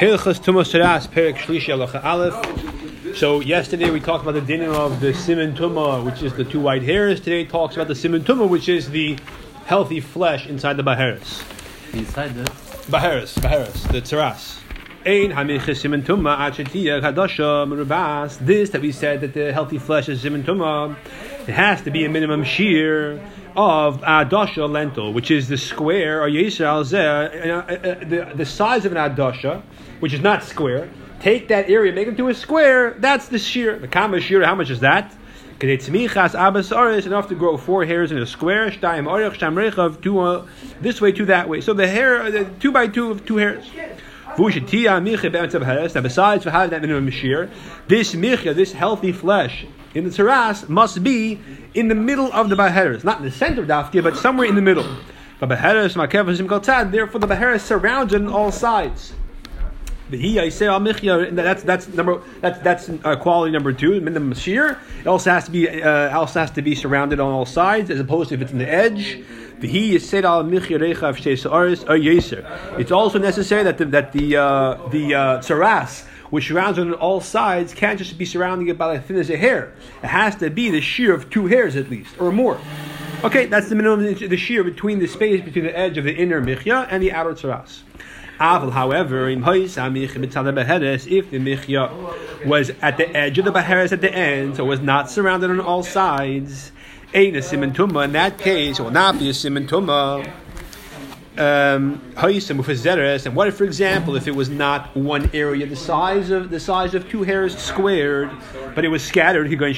Hilchas Tumas Perik Shlishi Halacha Aleph. So yesterday we talked about the dinner of the Simon Tuma, which is the two white hairs. Today talks about the Simon Tuma, which is the healthy flesh inside the Baharis. Inside the Baharis, Baharis, the Teras. Ein hamichis Simon Tuma achetiya kadasha merubas. This that we said that the healthy flesh is Simon Tuma, it has to be a minimum shear of adasha lentil, which is the square or yisrael zeh, uh, uh, uh, the the size of an adasha, which is not square. Take that area, make it into a square. That's the shear. The kama shear. How much is that? Enough to grow four hairs in a square. Shtayim orich rechav two uh, this way, two that way. So the hair, the two by two of two hairs. Besides for having that minimum shear, this michya, this healthy flesh in the teras must be in the middle of the baheres, not in the center of the afkia, but somewhere in the middle. Therefore, the baheres surrounds it on all sides. That's that's number that's that's uh, quality number two. Minimum shear. It also has to be uh, also has to be surrounded on all sides, as opposed to if it's in the edge. It's also necessary that the, that the uh, the uh, which surrounds it on all sides, can't just be surrounding it by as thin as a hair. It has to be the shear of two hairs at least, or more. Okay, that's the minimum the shear between the space between the edge of the inner michya and the outer tsaras. Aval, however, if the michya was at the edge of the baharis at the end, so was not surrounded on all sides, ain't a simintumma. In that case, it will not be a tumma. Um, and what if, for example, if it was not one area, the size of the size of two hairs squared, but it was scattered? He had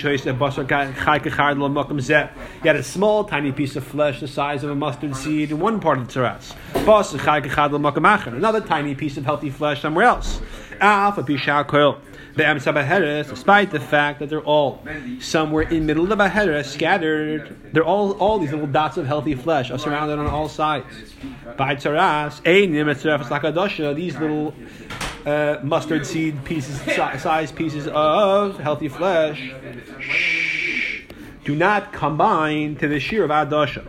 a small, tiny piece of flesh the size of a mustard seed in one part of the teras. Another tiny piece of healthy flesh somewhere else despite the fact that they're all somewhere in middle of the Baheres, scattered, they're all all these little dots of healthy flesh are surrounded on all sides. By Tzaras, these little uh, mustard seed pieces, size pieces of healthy flesh, do not combine to the shear of adasha.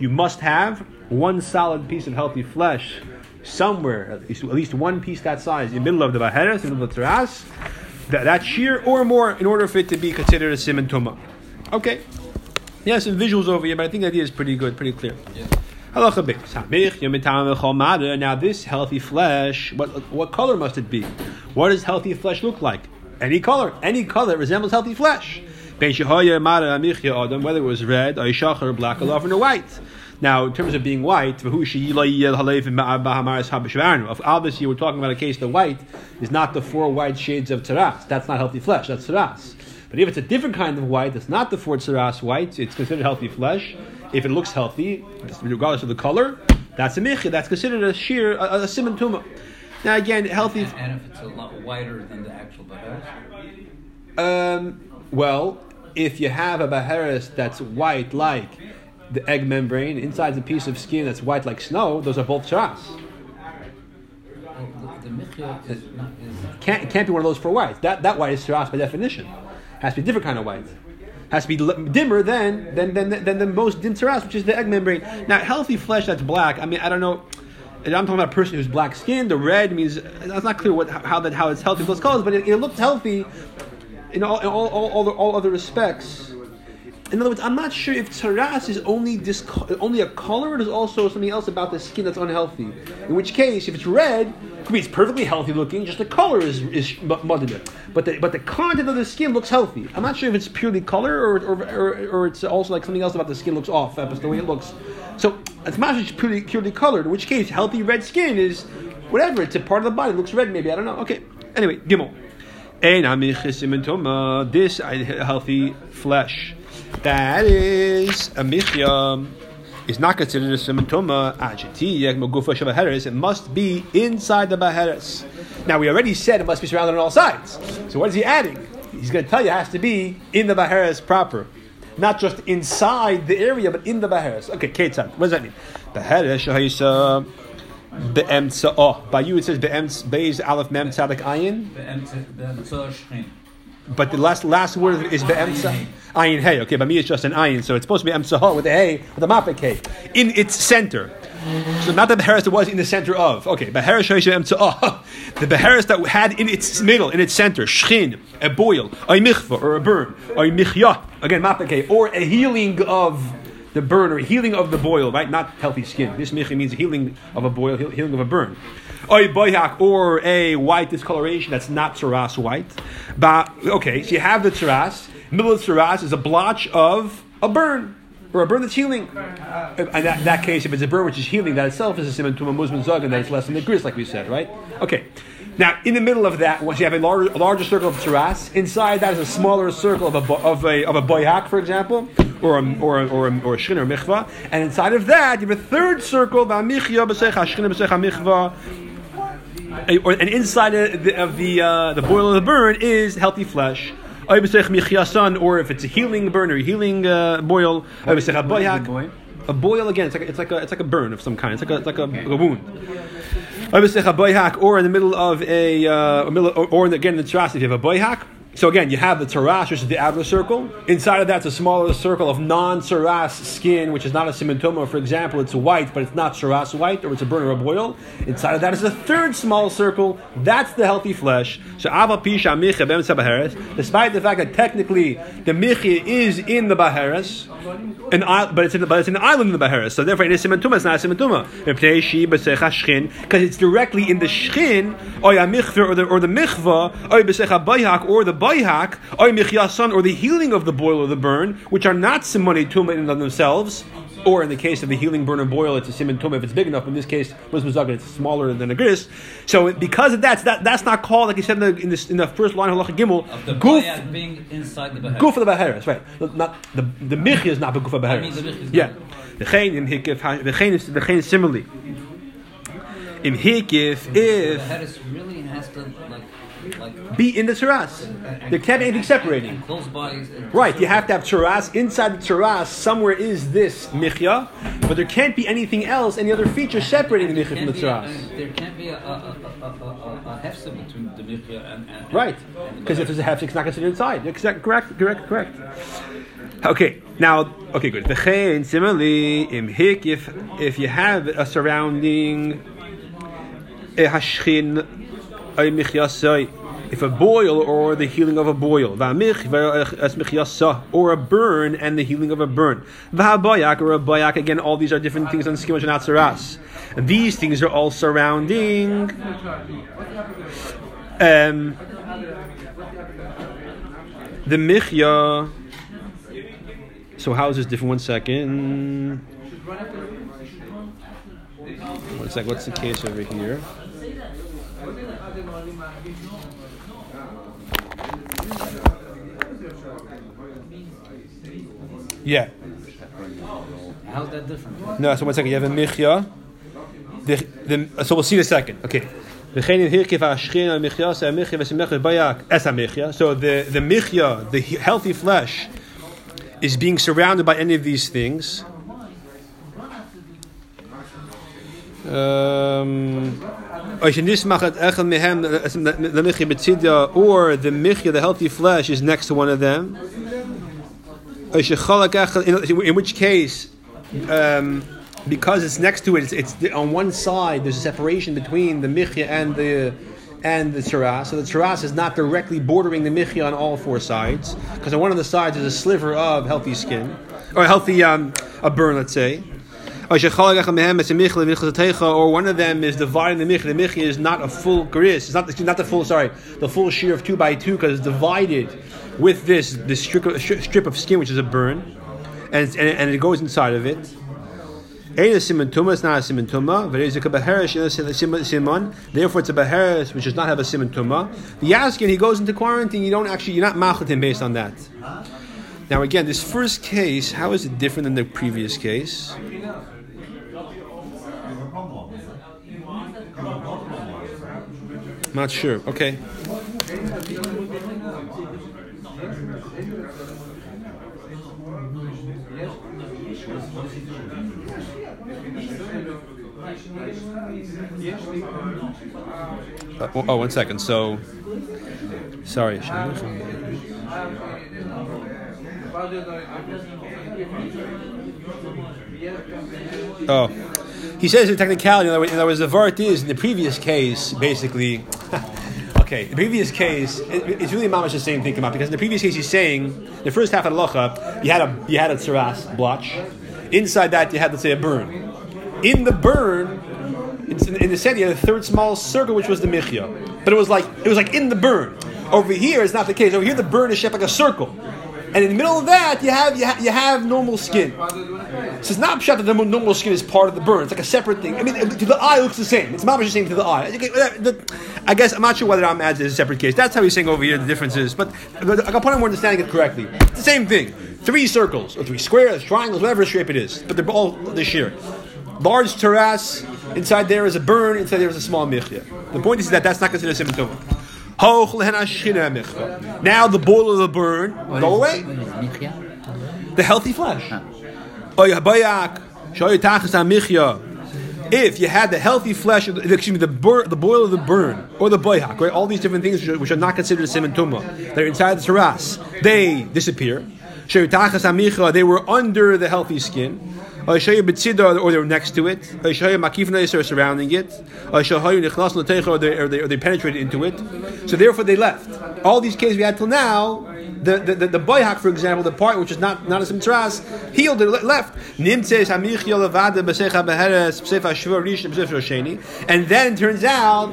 You must have one solid piece of healthy flesh somewhere, at least, at least one piece that size, in the middle of the baheres, in the middle of the teras, that, that shear or more, in order for it to be considered a simon tuma. Okay. Yeah, some visuals over here, but I think the idea is pretty good, pretty clear. Yeah. Now this healthy flesh, what what color must it be? What does healthy flesh look like? Any color, any color resembles healthy flesh. Whether it was red, or black, or white. Now, in terms of being white, obviously we're talking about a case the white is not the four white shades of taras. That's not healthy flesh. That's taras. But if it's a different kind of white, it's not the four taras white. It's considered healthy flesh. If it looks healthy, regardless of the color, that's a michi. That's considered a shear, a, a simon tuma. Now again, healthy. And, and, if it's a lot whiter than the actual baharis. Um. Well, if you have a baharis that's white, like the egg membrane, inside a piece of skin that's white like snow, those are both sharas. Uh, can't, can't be one of those for white. That, that white is sharas by definition. Has to be a different kind of white. Has to be dimmer than than, than, than the most dim sharas, which is the egg membrane. Now, healthy flesh that's black, I mean, I don't know. I'm talking about a person who's black skinned. The red means it's not clear what how that how it's healthy those colors, but it, it looks healthy in all in all, all, all, all other respects. In other words, I'm not sure if taras is only this, only a color, or there's also something else about the skin that's unhealthy. In which case, if it's red, it could be it's perfectly healthy looking, just the color is is muddied. But the but the content of the skin looks healthy. I'm not sure if it's purely color or or, or, or it's also like something else about the skin looks off. That's the way it looks. So it's not just purely purely colored. In which case, healthy red skin is whatever. It's a part of the body. It looks red, maybe. I don't know. Okay. Anyway, gimel. This healthy flesh that is a michya is not considered a simentoma It must be inside the baheres. Now we already said it must be surrounded on all sides. So what is he adding? He's going to tell you it has to be in the baheres proper, not just inside the area, but in the baheres. Okay, Ketzad. What does that mean? Baheres shahisa. Oh, uh, by you it says be'emtza. Be'ez aleph mem tzadik ayin. Be'emtza shchin. But the last last word is be'emtza. Ayin hey. Okay, but me it's just an ayin, so it's supposed to be emtza with a hey with a mapik hey in its center. So not the that was in the center of. Okay, shoyishem oh, the beheres that had in its middle, in its center, shchin, a boil, a michva or a burn, a michya again mapake, or a healing of the burn or healing of the boil, right? Not healthy skin. This michya means healing of a boil, healing of a burn. Or a white discoloration that's not tsaras white. But okay, so you have the tsaras. Middle of tsaras is a blotch of a burn or a burn that's healing. Uh-huh. In that, that case, if it's a burn which is healing, that itself is a simon to a muslim zog, and that it's less than the gris, like we said, right? Okay. Now, in the middle of that, once you have a larger, a larger circle of tsaras, inside that is a smaller circle of a of a of a boyak, for example, or a, or a, or a, or a shin or michva, and inside of that you have a third circle, v'amichya b'secha shin b'secha michva, and inside of the of the, uh, the boil of the burn is healthy flesh. Or if it's a healing burn or a healing uh, boil, a boil again. It's like a, it's like a it's like a burn of some kind. It's like a it's like a, a wound. Or in the middle of a, uh, or, or again in the tras, if you have a boyhak, so again, you have the tarash, which is the outer circle. Inside of that's a smaller circle of non-saras skin, which is not a simintoma. For example, it's white, but it's not saras white, or it's a burn or a boil. Inside of that is a third small circle. That's the healthy flesh. So Despite the fact that technically the micha is in the baheres, an, but it's in the, but it's in the island of the baheres. So therefore, it is simintuma. It's not a simintuma because it's directly in the shchin or the or the michva or or the or michyasan, or the healing of the boil or the burn, which are not simone tumah in themselves, or in the case of the healing burn or boil, it's a simon tumah if it's big enough. In this case, it's smaller than a gris. So because of that, that that's not called like you said in the in, this, in the first line of halacha gimel. Of the goof, being inside the beheres. Goof of the beheres, right? Not the the michya is not the goof of beheres. I mean, the michya yeah. The chain in hikif, the chain is the chain similarly. In hikif, if the beheres really has to like. Like, be in the taras. There can't be anything separating. Right, you have to have taras. Inside the taras, somewhere is this michya, but there can't be anything else, any other feature separating the michya from the taras. There can't be a, a, a, a, a hefsa between the michya and, and Right, because if there's a hefsa, it's not considered inside. Correct, correct, correct. Okay, now, okay, good. The similarly, im hik, if if you have a surrounding eh, a hashchin if a boil or the healing of a boil, or a burn and the healing of a burn, or a bayak, again, all these are different things on saras. And these things are all surrounding. Um, the michya. So how is this different? One second. One sec. What's the case over here? Yeah. How's that different? No, so one second. You have a michya. The, the, so we'll see in a second. Okay. So the the michya, the healthy flesh, is being surrounded by any of these things. Um, or the michya, the healthy flesh, is next to one of them. In which case, um, because it's next to it, it's, it's, on one side. There's a separation between the michya and the and the taras. So the taras is not directly bordering the michya on all four sides, because on one of the sides is a sliver of healthy skin or a healthy um, a burn, let's say. Or one of them is dividing the michya. The michya is not a full gris. It's not, not the full, sorry, the full shear of two by two because it's divided with this this strip of, strip of skin, which is a burn, and, and, and it goes inside of it. Ain't a simon tuma, it's not a simon tuma. Therefore, it's a beheres which does not have a simon tuma. The yaskin, he goes into quarantine. You don't actually, you're not machet him based on that. Now, again, this first case, how is it different than the previous case? Not sure. Okay. Uh, oh, one second. So, sorry. Oh, He says in technicality, in other words the vart is in the previous case, basically. okay, the previous case, it, it's really mamash the same thing come up because in the previous case he's saying the first half of the locha, you had a you had a tsaras blotch. Inside that you had let's say a burn. In the burn, in, in the center you had a third small circle which was the michya, but it was like it was like in the burn. Over here it's not the case. Over here the burn is shaped like a circle. And in the middle of that, you have you, ha- you have normal skin. So it's not shot that the normal skin is part of the burn. It's like a separate thing. I mean, to the eye, it looks the same. It's not the same to the eye. Uh, the- I guess I'm not sure whether I'm adds as a separate case. That's how he's saying over here the differences. But but I got point I'm understanding it correctly. It's the same thing. Three circles or three squares, triangles, whatever shape it is. But they're all this year. Large terrace. Inside there is a burn. Inside there is a small michya. The point is that that's not considered a simon Now the boil of the burn go away. The healthy flesh. If you had the healthy flesh, excuse me, the bur, the boil of the burn, or the boyhak, right? All these different things which are, which are not considered simon tumah, they're inside the taras, they disappear. They were under the healthy skin. Or shoy betzida, or they're next to it. Or shoy makifna, or surrounding it. Or shoy nichnas l'teicha, or they or they or they penetrated into it. So therefore they left. All these cases we had till now, the the, the, for example, the part which is not not a simtras, healed le- left. Nimtzeis hamichya levada b'secha beheres b'sefa shvur rish b'sefa sheni. And then turns out,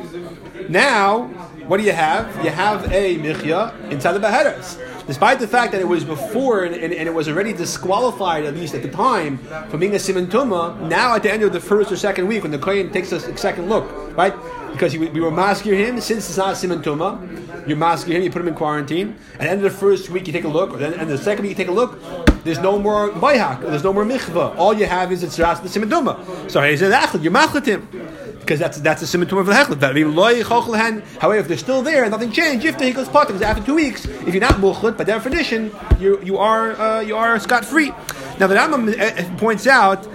now what do you have? You have a michya inside the beheres. Despite the fact that it was before and, and, and it was already disqualified, at least at the time, from being a simon tuma, now at the end of the first or second week, when the kohen takes a second look, right? Because he, we were maskir him, since it's not simon tuma, you maskir him, you put him in quarantine. At the end of the first week, you take a look, and the second week, you take a look. There's no more bayhak, there's no more michvah. All you have is it's ras the simon tuma. So he says, "Achad, you machlet him." Because that's that's a tuma for the hechlet. However, if they're still there, nothing changed. If the hikos potim after two weeks, if you're not muchlet, by definition, you you are uh, you are scot free. Now the Rambam uh, points out,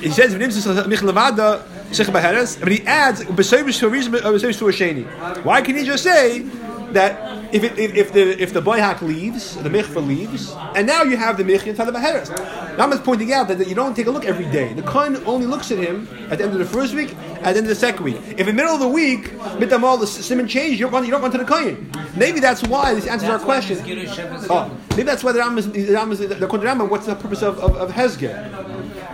he says. But he adds, why can he just say that if, it, if, if the if the boyhak leaves, the michvah leaves, and now you have the michvah inside the beheres. Rambam is pointing out that, that you don't take a look every day. The kohen only looks at him at the end of the first week, at the end of the second week. If in the middle of the week, mitamol the simon changed, you don't run, you don't run to the kohen. Maybe that's why this answers our question. Oh, maybe that's why the Rambam is, the Rambam is the, the Rambam, What's the purpose of of, of?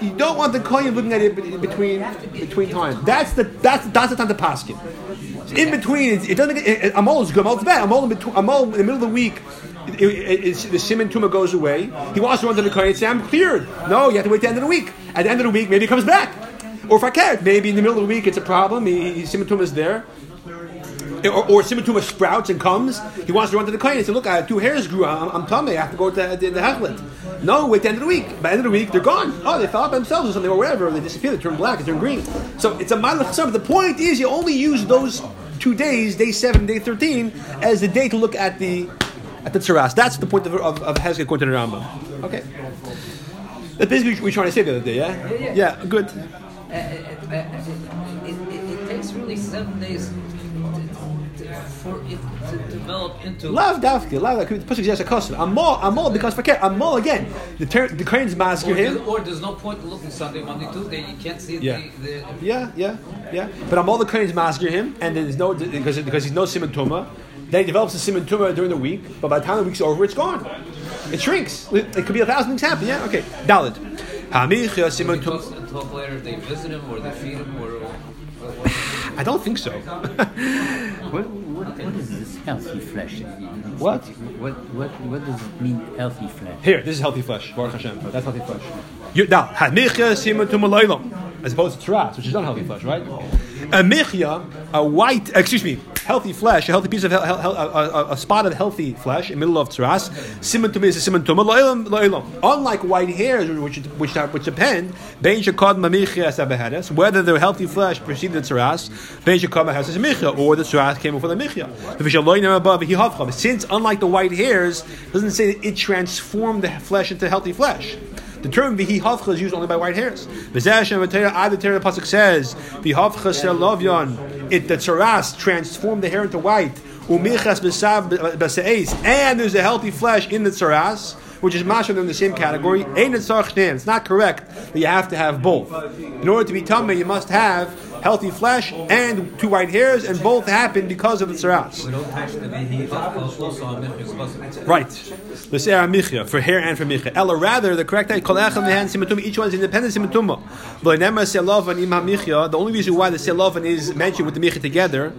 You don't want the kohen looking at it between between times. That's the that's that's the time to paskin. In between, it, it doesn't. It, it, Amol is good. Amol is bad. Amol in between. Amol in the middle of the week. It, it, it's, the simon tuma goes away. He wants to run to the kohen. And say, "I'm cleared." No, you have to wait to the end of the week. At the end of the week, maybe he comes back. Or if I can't, maybe in the middle of the week it's a problem. He, he, is there. Or, or simon sprouts and comes. He wants to run to the kohen and say, "Look, I have two hairs grew. I'm, I'm tummy. I have to go to the, the, the hechlet." No, wait the end of the week. By the end of the week, they're gone. Oh, they fell out by themselves or something, or whatever. They disappear. They turn black. They turn green. So it's a malach But the point is, you only use those two days, day seven, day thirteen, as the day to look at the at the tzaras. That's the point of of, of Hezkel according to the Rambam. Okay. That's basically what we were trying to say the other day. Yeah. Yeah, yeah. Yeah. Good. Uh, uh, uh, it, it, it takes really seven days to, to, for it to develop into. Lav dafke, lav dafke. Push yes a custom. I'm more, I'm more because for I'm more again. The ter- the Kohen's mask Or, him. there's- or there's no point looking Sunday, Monday, Tuesday. You can't see Yeah. the, the Yeah, yeah, yeah. But I'm all the Kohen's masker him, and there's no because because he's no simon tuma. Then he develops a simon tuma during the week, but by the time the week's over, it's gone. It shrinks. It, it could be a thousand things happen. Yeah, okay. Dalit. Hamichya simon until, tuma. until later they visit him or they feed him or. or, or I don't think so. What, what, what is this healthy flesh? What? What, what, what does it mean, healthy flesh? Here, this is healthy flesh. Baruch Hashem. That's healthy flesh. You, now, hamichya simon tuma loilam, as opposed to tras, which is not healthy flesh, right? Oh. A michya, a white, excuse me, healthy flesh, a healthy piece of hel- hel- a, a, a spot of healthy flesh in the middle of tras. Simon tuma is a simon tuma loilam loilam. Unlike white hairs, which which which depend, whether the healthy flesh preceded the tras, bein mahedes is michya, or the tras came before the michya. He. Since unlike the white hairs, doesn't say that it transformed the flesh into healthy flesh. The term vihi havcha is used only by white hairs. B'zeh and the pasuk says vihavcha sel lovyon. It the tzaras transformed the hair into white. Umichas b'seis, and there's a healthy flesh in the tzaras. which is masha in the same category. It's not correct that you have to have both. In order to be tummy, you must have healthy flesh and two white hairs, and both happen because of the tzaras. Right. The Se'er Michya, for hair and for Michya. Ella, rather, the correct each one is independent simatuma. The only reason why the selovan is mentioned with the Michya together,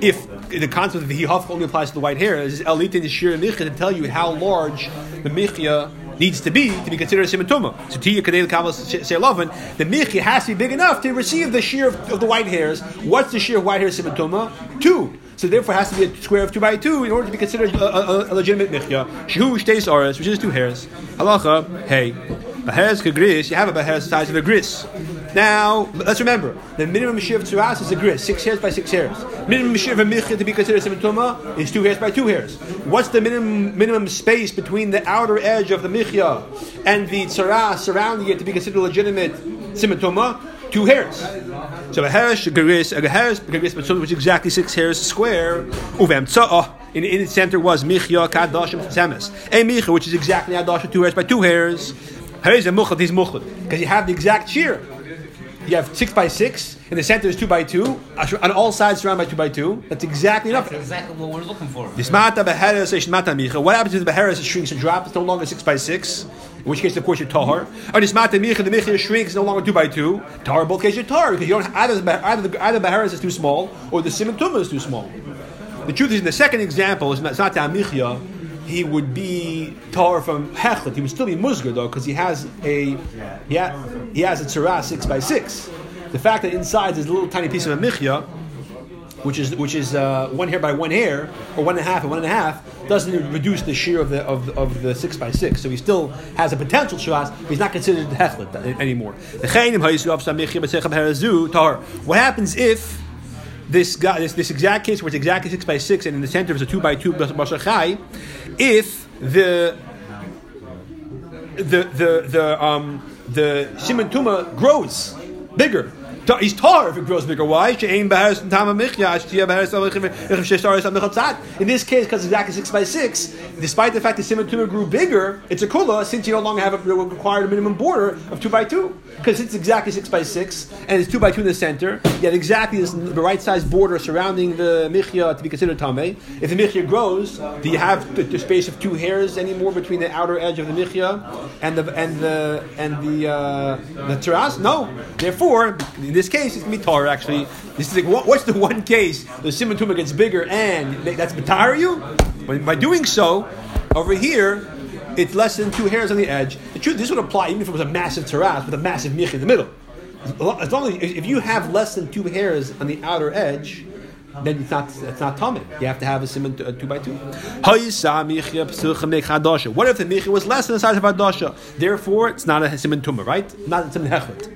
if the concept of the hihaf only applies to the white hair, is elite in shir Michya to tell you how large the Michya needs to be to be considered a simatuma. So tiya kadei kavas the michi has to be big enough to receive the shear of, of the white hairs. What's the shear of white hair simatuma? Two. So therefore, it has to be a square of two by two in order to be considered a, a, a legitimate michya. Shehu shteis aras, which is two hairs. Halacha, hey, baheres kagris. You have a baheres the size of a gris. Now, let's remember, the minimum shear of tzuras is a gris, six hairs by six hairs. Minimum shear of a michya to be considered simatuma is two hairs by two hairs. What's the minimum minimum space between the outer edge of the michya and the tzuras surrounding it to be considered legitimate simatuma? Two hairs. So a hairs, a garis, a hairs, which is exactly six hairs square. Uvem in, in its center was michya kadashim tzemes. A michya, which is exactly adashim, two hairs by two hairs. Hairs and muchad, he's muchad. Because you have the exact shear you have six by six, and the center is two by two, on all sides surrounded by two by two. That's exactly enough. That's exactly what we're looking for. What happens if the beheres shrinks and drops? It's no longer six by six. In which case, of course, you're tahar. Oh, or nismata micha, the micha shrinks, no longer two by two. Tahar, in both cases, you're tahar because you don't either the either the, either beheres is too small or the simon is too small. The truth is, in the second example, it's not, it's not michya he would be tar from hechlet. He would still be musgar though, because he has a he, ha, he has a tzara six by six. The fact that inside there's a little tiny piece of a michya, which is which is uh, one hair by one hair, or one and a half and one and a half, doesn't reduce the shear of the of, the, of the six by six. So he still has a potential but he's not considered hechlet anymore. What happens if this guy, this, this exact case where it's exactly six by six, and in the center is a two by two bashachai, if the the the the um the simon tuma grows bigger He's tar if it grows bigger. Why? In this case, because it's exactly six by six, despite the fact that Simon Tumor grew bigger, it's a kula since you no longer have a required minimum border of two by two. Because it's exactly six by six, and it's two by two in the center, you have exactly this, the right size border surrounding the michya to be considered tame. If the michya grows, do you have the, the, space of two hairs anymore between the outer edge of the michya and the and the and the uh, the teras? No. Therefore, this case, it's going to be tar, actually. This is like, what, what's the one case the simon tumor gets bigger and that's mitar you? But by doing so, over here, it's less than two hairs on the edge. The truth, this would apply even if it was a massive teras with a massive mich in the middle. As long as if you have less than two hairs on the outer edge, then it's not it's not tummy. You have to have a simon uh, two by two. What if the micha was less than the size of adasha? Therefore, it's not a simon tumah, right? Not a simon hechlet.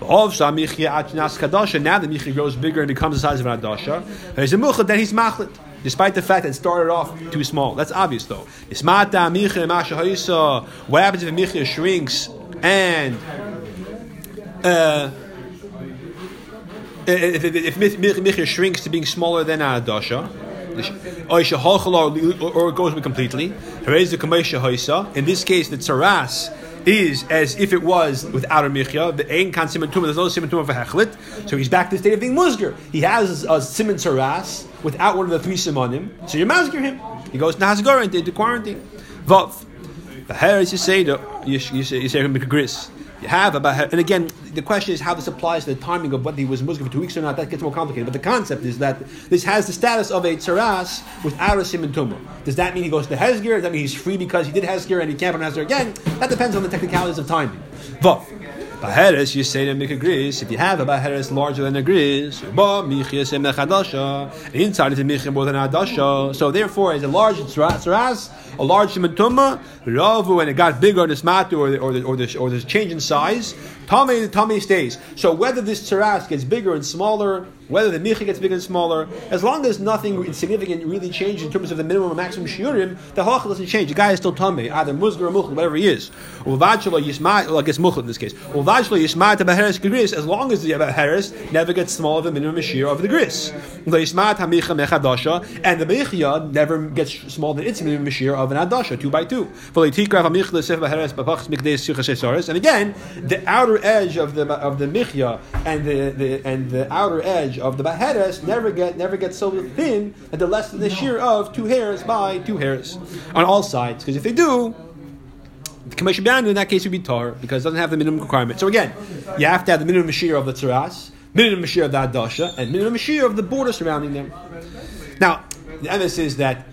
Now the michi grows bigger and becomes the size of an adasha. There's a mucha, then he's machlit. Despite the fact that it started off too small. That's obvious though. What happens if a michi shrinks and uh, if, if, if shrinks to being smaller than a adasha, or it goes completely. In this case, the tsaras is as if it was without a michya. The ain kan simon tumah. There's no simon tumah for hechlit. So he's back to the state of being musger. He has a simon saras without one of the three simonim. So you masger him. He goes to Hasgara into quarantine. Vav. The hair is you say you say you say gris you have about and again the question is how this applies to the timing of whether he was Muslim for two weeks or not. That gets more complicated. But the concept is that this has the status of a tsaras without a simon tumah. Does that mean he goes to hezger? Does that mean he's free because he did hezger and he can't put hezger again? That depends on the technicalities of timing. But Baheres, you say to make a. If you have a baheres larger than a gris, inside is a michya more than a adasha. So therefore, as a large tsaras, a large simatuma, ravu, and it got bigger this mat or the, or the, or the, change in size, Tame, the tame stays. So whether this tsaras gets bigger and smaller, whether the micha gets bigger and smaller, as long as nothing insignificant really changes in terms of the minimum or maximum shiurim, the halacha doesn't change. The guy is still tame, either musgar or muchal, whatever he is. Ulvachalo yisma, well, I guess muchal in this case. Ulvachalo yisma to beheres gris, as long as the beheres never gets smaller than the minimum shir of the gris. Yisma hamicha mechadasha, and the micha never gets smaller than its minimum shir of an adasha, two by two. And again, the outer edge of the of the michya and the, the and the outer edge of the baheres never get never get so thin that they're less than the shear of two hairs by two hairs on all sides. Because if they do, the commission band in that case would be tar because it doesn't have the minimum requirement. So again, you have to have the minimum shear of the tzaras, minimum shear of the adasha, and minimum shear of the border surrounding them. Now, the emphasis is that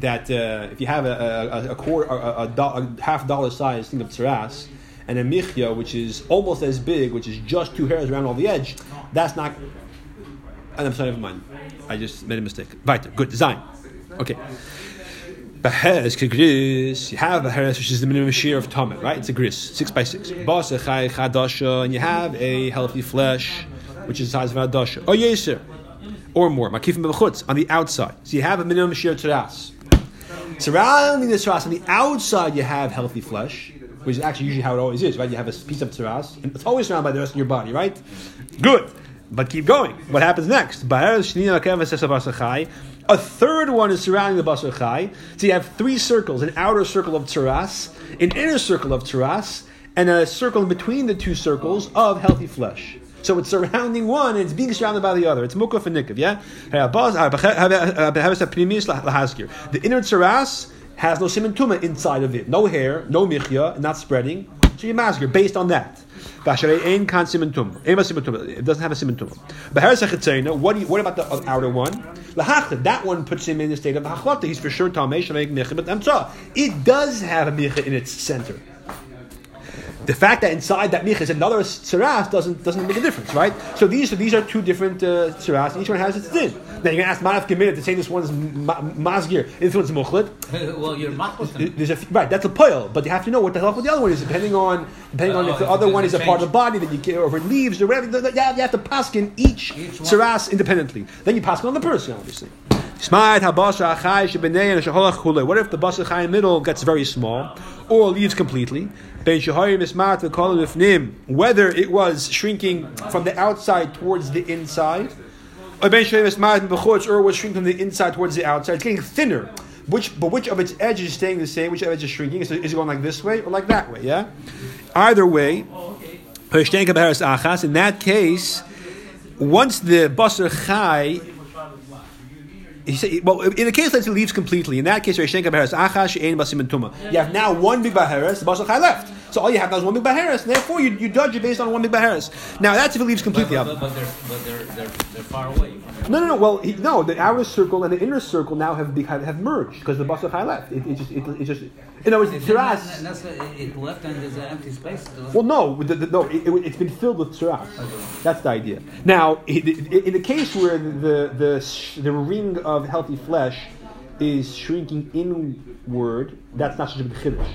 that uh, if you have a, a, a, quarter, a, a, do, a half dollar size thing of tzaras and a michya which is almost as big, which is just two hairs around all the edge, that's not. And I'm sorry, never mind. I just made a mistake. Weiter. Good design. Okay. Beheres kegris. You have a heres, which is the minimum shear of tamet, right? It's a gris, six by six. Basachai chadasha, and you have a healthy flesh, which is the size of an adasha. Oh yeser, or more. Makifim b'chutz on the outside. So you have a minimum shear teras. Surrounding the teras on the outside, you have healthy flesh, which is actually usually how it always is, right? You have a piece of teras, and it's always surrounded by the rest of your body, right? Good. But keep going. What happens next? A third one is surrounding the basar chai. So you have three circles: an outer circle of tzaras, an inner circle of tzaras, and a circle in between the two circles of healthy flesh. So it's surrounding one and it's being surrounded by the other. It's mukaf and nikav, yeah? The inner tzaras has no siman tuma inside of it. No hair, no michya, not spreading. So you based on that. It doesn't have a siman tuma. What, what about the outer one? That one puts him in the state of hachlata. He's for sure tamei It does have a micha in its center. The fact that inside that micha is another tsaras doesn't doesn't make a difference, right? So these so these are two different uh, and each one has its din. Now you're gonna ask Manaf Gemir to say this one's ma- masgir, this one's muchlit. well, you're a right. That's a poil, but you have to know what the hell with the other one is, depending on depending on Oh, if the other one is a part of the body that you get, or if it leaves, or whatever. You have, to paskin each, Each tsaras independently. Then you paskin on the person, obviously. Smart habasha achai shebenei and sheholach chule. What if the basha achai middle gets very small, or leaves completely? Whether it was shrinking from the outside towards the inside, or was shrinking from the inside towards the outside. It's getting thinner. Which, but which of its edges is staying the same? Which edge is shrinking? Is it going like this way or like that way? Yeah. Either way, in that case, once the basar chai he said, well, in the case that he leaves completely, in that case, Reishenka Baharis, Achash, Ein Basim Tuma. You have now one big Baharis, the Basal Chai left. So all you have now is one big Baharis, and therefore you, you judge it based on one big Baharis. Now that's if he leaves completely but, out. but, they're, but they're, they're, they're far away. No, no, no. Well, he, no. The outer circle and the inner circle now have have, have merged because the Basal Chai left. It, it just, it, it just. In other words, Tiras. that's, it, it left and there's an empty space. Well, no, the, the, no, it, it, has been filled with tzaras. That's the idea. Now, i- i- in the case where the the the ring of healthy flesh is shrinking inward, that's not such a chiddush.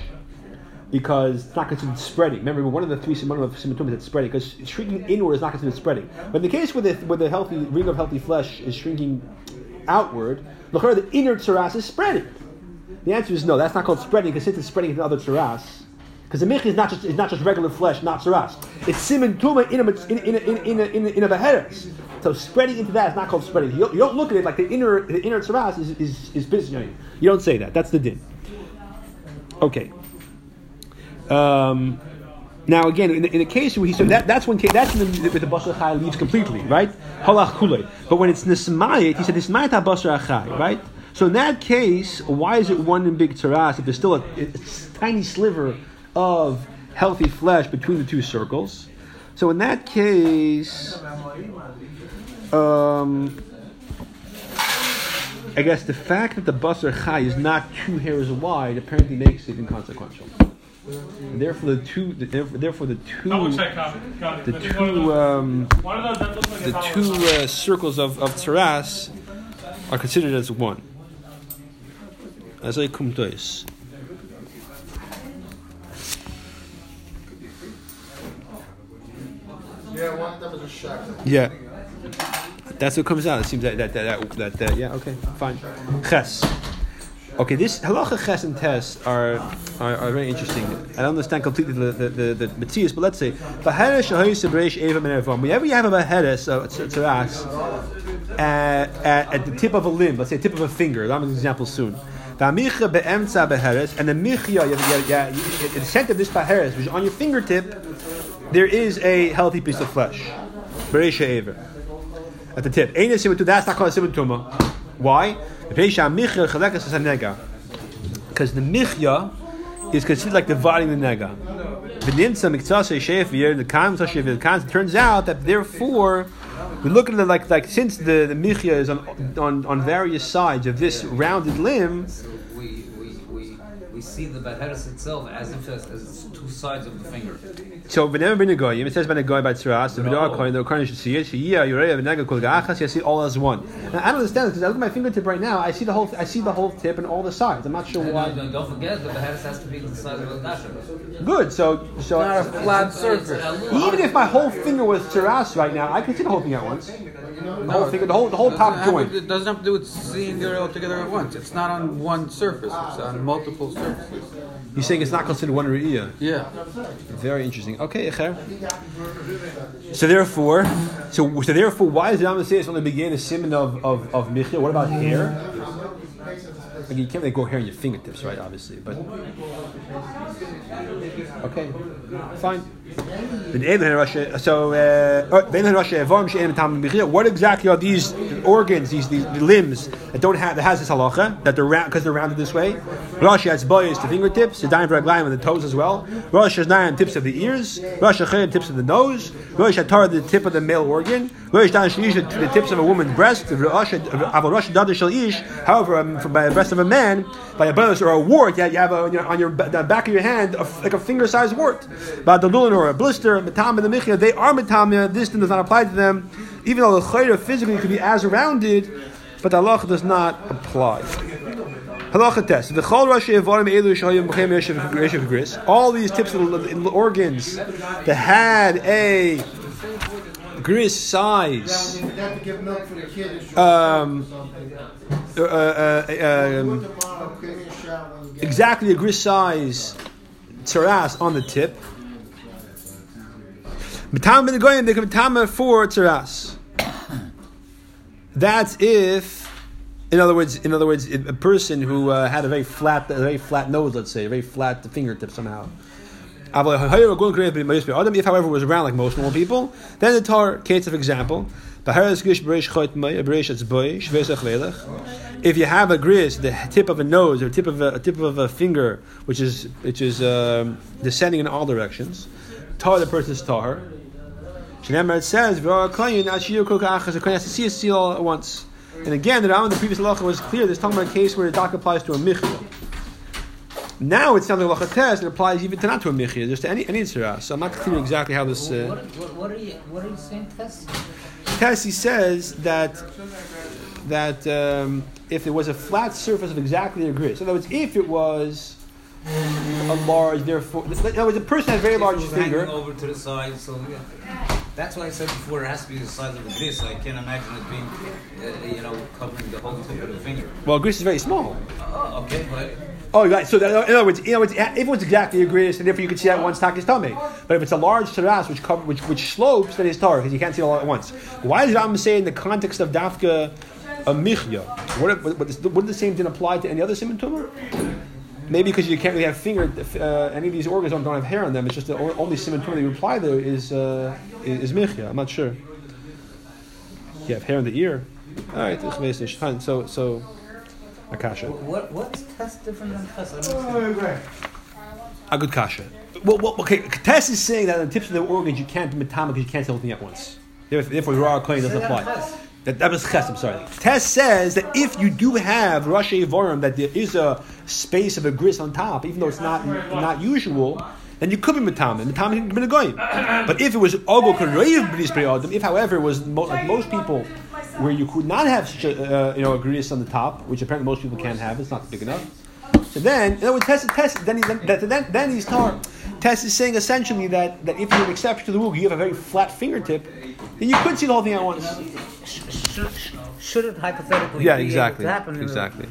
Because it's not considered spreading. Remember, one of the three one of the symptoms is spreading. Because shrinking inward is not considered spreading. But in the case where the where the healthy ring of healthy flesh is shrinking outward, the inner tzaras is spreading. The answer is no. That's not called spreading because since it's spreading into other tzaras. Because the mich is not just is not just regular flesh, not tzaras. It's simin tuma in a in in in in a, in a, in a beheres. So spreading into that is not called spreading. You don't, you don't look at it like the inner the inner tzaras is is is business. You don't say that. That's the din. Okay. Um, now again, in in the case where he said that that's when that's when the, the, the basar achai leaves completely, right? Halach kulei. But when it's nismayit, he said nismayit ha basar right? So in that case, why is it one in big taras if there's still a, a tiny sliver of healthy flesh between the two circles? So in that case, um, I guess the fact that the basar chai is not two hairs wide apparently makes it inconsequential. And therefore, the two, the, therefore, the two, Double check, copy. Got the I think one of two, um, one of those that looks like the two uh, circles of of taras are considered as one. As a kumtois. Yeah, one of them a shack. Yeah. That's what comes out. It seems that that that, that, that, yeah okay fine. Ches. Okay, this halacha ches and tes are, are, are very interesting. I don't understand completely the the the, the Matthias, but let's say v'heres shahoyis sebreish eva min ervam. Whenever you have a heres, a tzaras, at, at, at the tip of a limb, let's say tip of a finger. I'll give an example soon. V'amicha be'emtza beheres, and the michya, the center of this beheres, which is on your fingertip, there is a healthy piece of flesh. Bereisha Ever. At the tip. Ain't a that's not called a tuma. Why? Because the michya is considered like dividing the nega. The. It turns out that therefore, we look at it like like since the the michya is on on on various sides of this rounded limb. We, see the beheres itself as if as, as two sides of the finger. So whenever been a goyim, it says ben a goy by tzeras. The vidar kohen, the kohen should see it. Shiyah yurei v'nega kol ga'achas. You see all as one. Now, I don't understand this because I look at my fingertip right now. I see the whole. I see the whole tip and all the sides. I'm not sure And uh, why. don't, don't forget, the beheres has to be the size of a dasher. Good. So so Not a flat surface. even if my whole finger was tzeras right now, I can see the whole thing at once. The whole finger, the whole the whole top joint. It doesn't have to do with seeing it all together at once. It's not on one surface. It's on multiple surfaces. You're saying it's not considered one re'iyah. Yeah. Very interesting. Okay, Echer. So therefore, so, so therefore, why does the Rambam say it's the beginning a simon of of of michya? What about hair? Like you can't really grow hair on your fingertips, right? Obviously, but okay, fine. So, uh, what exactly are these organs, these, these limbs that don't have that has this halacha that they're round because they're rounded this way? Rashi has boys to fingertips, the daim raglayim on the toes as well. Rosh has tips of the ears. Rosh tips of the nose. Rosh has tar the tip of the male organ. Rosh dan the tips of a woman's breast. However, um, from by the breast of a man, by a bonus or a wart, you have a, on your, on your the back of your hand a, like a finger-sized wart. The or a blister, matam and the michya, they are matam. This thing does not apply to them, even though the chayra physically could be as rounded, but the halacha does not apply. Halacha test. The chol rashi evarim elu shayim b'chem yeshiv gris. All these tips the organs that had a gris size, um, something. uh, uh, um, exactly a gris size tzaras on the tip. Goyim they can for tzaras. That's if, in other words, in other words, a person who uh, had a very flat, a very flat nose, let's say, a very flat fingertip somehow. If, however, was round like most normal people, then the tar case of example. If you have a gris, the tip of a nose or tip of a, a tip of a finger, which is which is um, descending in all directions, tar the person's tar. Shneimar it says, "V'ar koyin ashir kol ka'achas." The koyin has to see a seal all at once. And again, the Rambam in the previous halacha was clear. There's talking about a case where the doc applies to a michya. Now it sounds like halacha test. It applies even to not to a michya, just to any any tzara. So I'm not clear exactly how this. Uh, What, what, what are you what are you saying, Tess? Tessie says that that um, if there was a flat surface of exactly a gris, in other words, if it was a large, therefore, in other words, a person has a very large It's hanging finger. over to the side, so yeah. That's why I said before it has to be the size of a gris. I can't imagine it being, uh, you know, covering the whole tip of the finger. Well, gris is very small. Oh, okay, but Oh, right. So that, in other words, in other words, if it was exactly a gris, then therefore you could see that one stock his tummy. But if it's a large teras which cover, which which slopes, then it's tar because you can't see it all at once. Why does Rambam say in the context of dafka a michya? What if, what, what, what the same didn't apply to any other simon tumor? Maybe because you can't really have finger. Uh, any of these organs don't, don't have hair on them. It's just the only simon tumor that you apply there is uh, is, is michya. I'm not sure. You have hair in the ear. All right. fine. So so. Akasha. what what's test different than Tess? I don't understand. A good kasha. Well, well, okay. Tess is saying that on the tips of the organs you can't do metama because you can't see the whole thing at once. Therefore, therefore Ra claim doesn't apply. That, that was ches. I'm sorry. Tess says that if you do have Rashi Vorim, that there is a space of a gris on top, even though it's not not usual, then you could be metama. Metama can be a goyim. But if it was ogo kareiv bris adam, if however it was mo- like most people, where you could not have such a uh, you know a gris on the top, which apparently most people can't have, it's not big enough. So then, in other words, test, test, then, he, then, then he's tar. Tess is saying essentially that, that if you're an exception to the rule, you have a very flat fingertip, then you could see the whole thing at once. Should, should it hypothetically Yeah, be exactly. able to happen? in a- Exactly.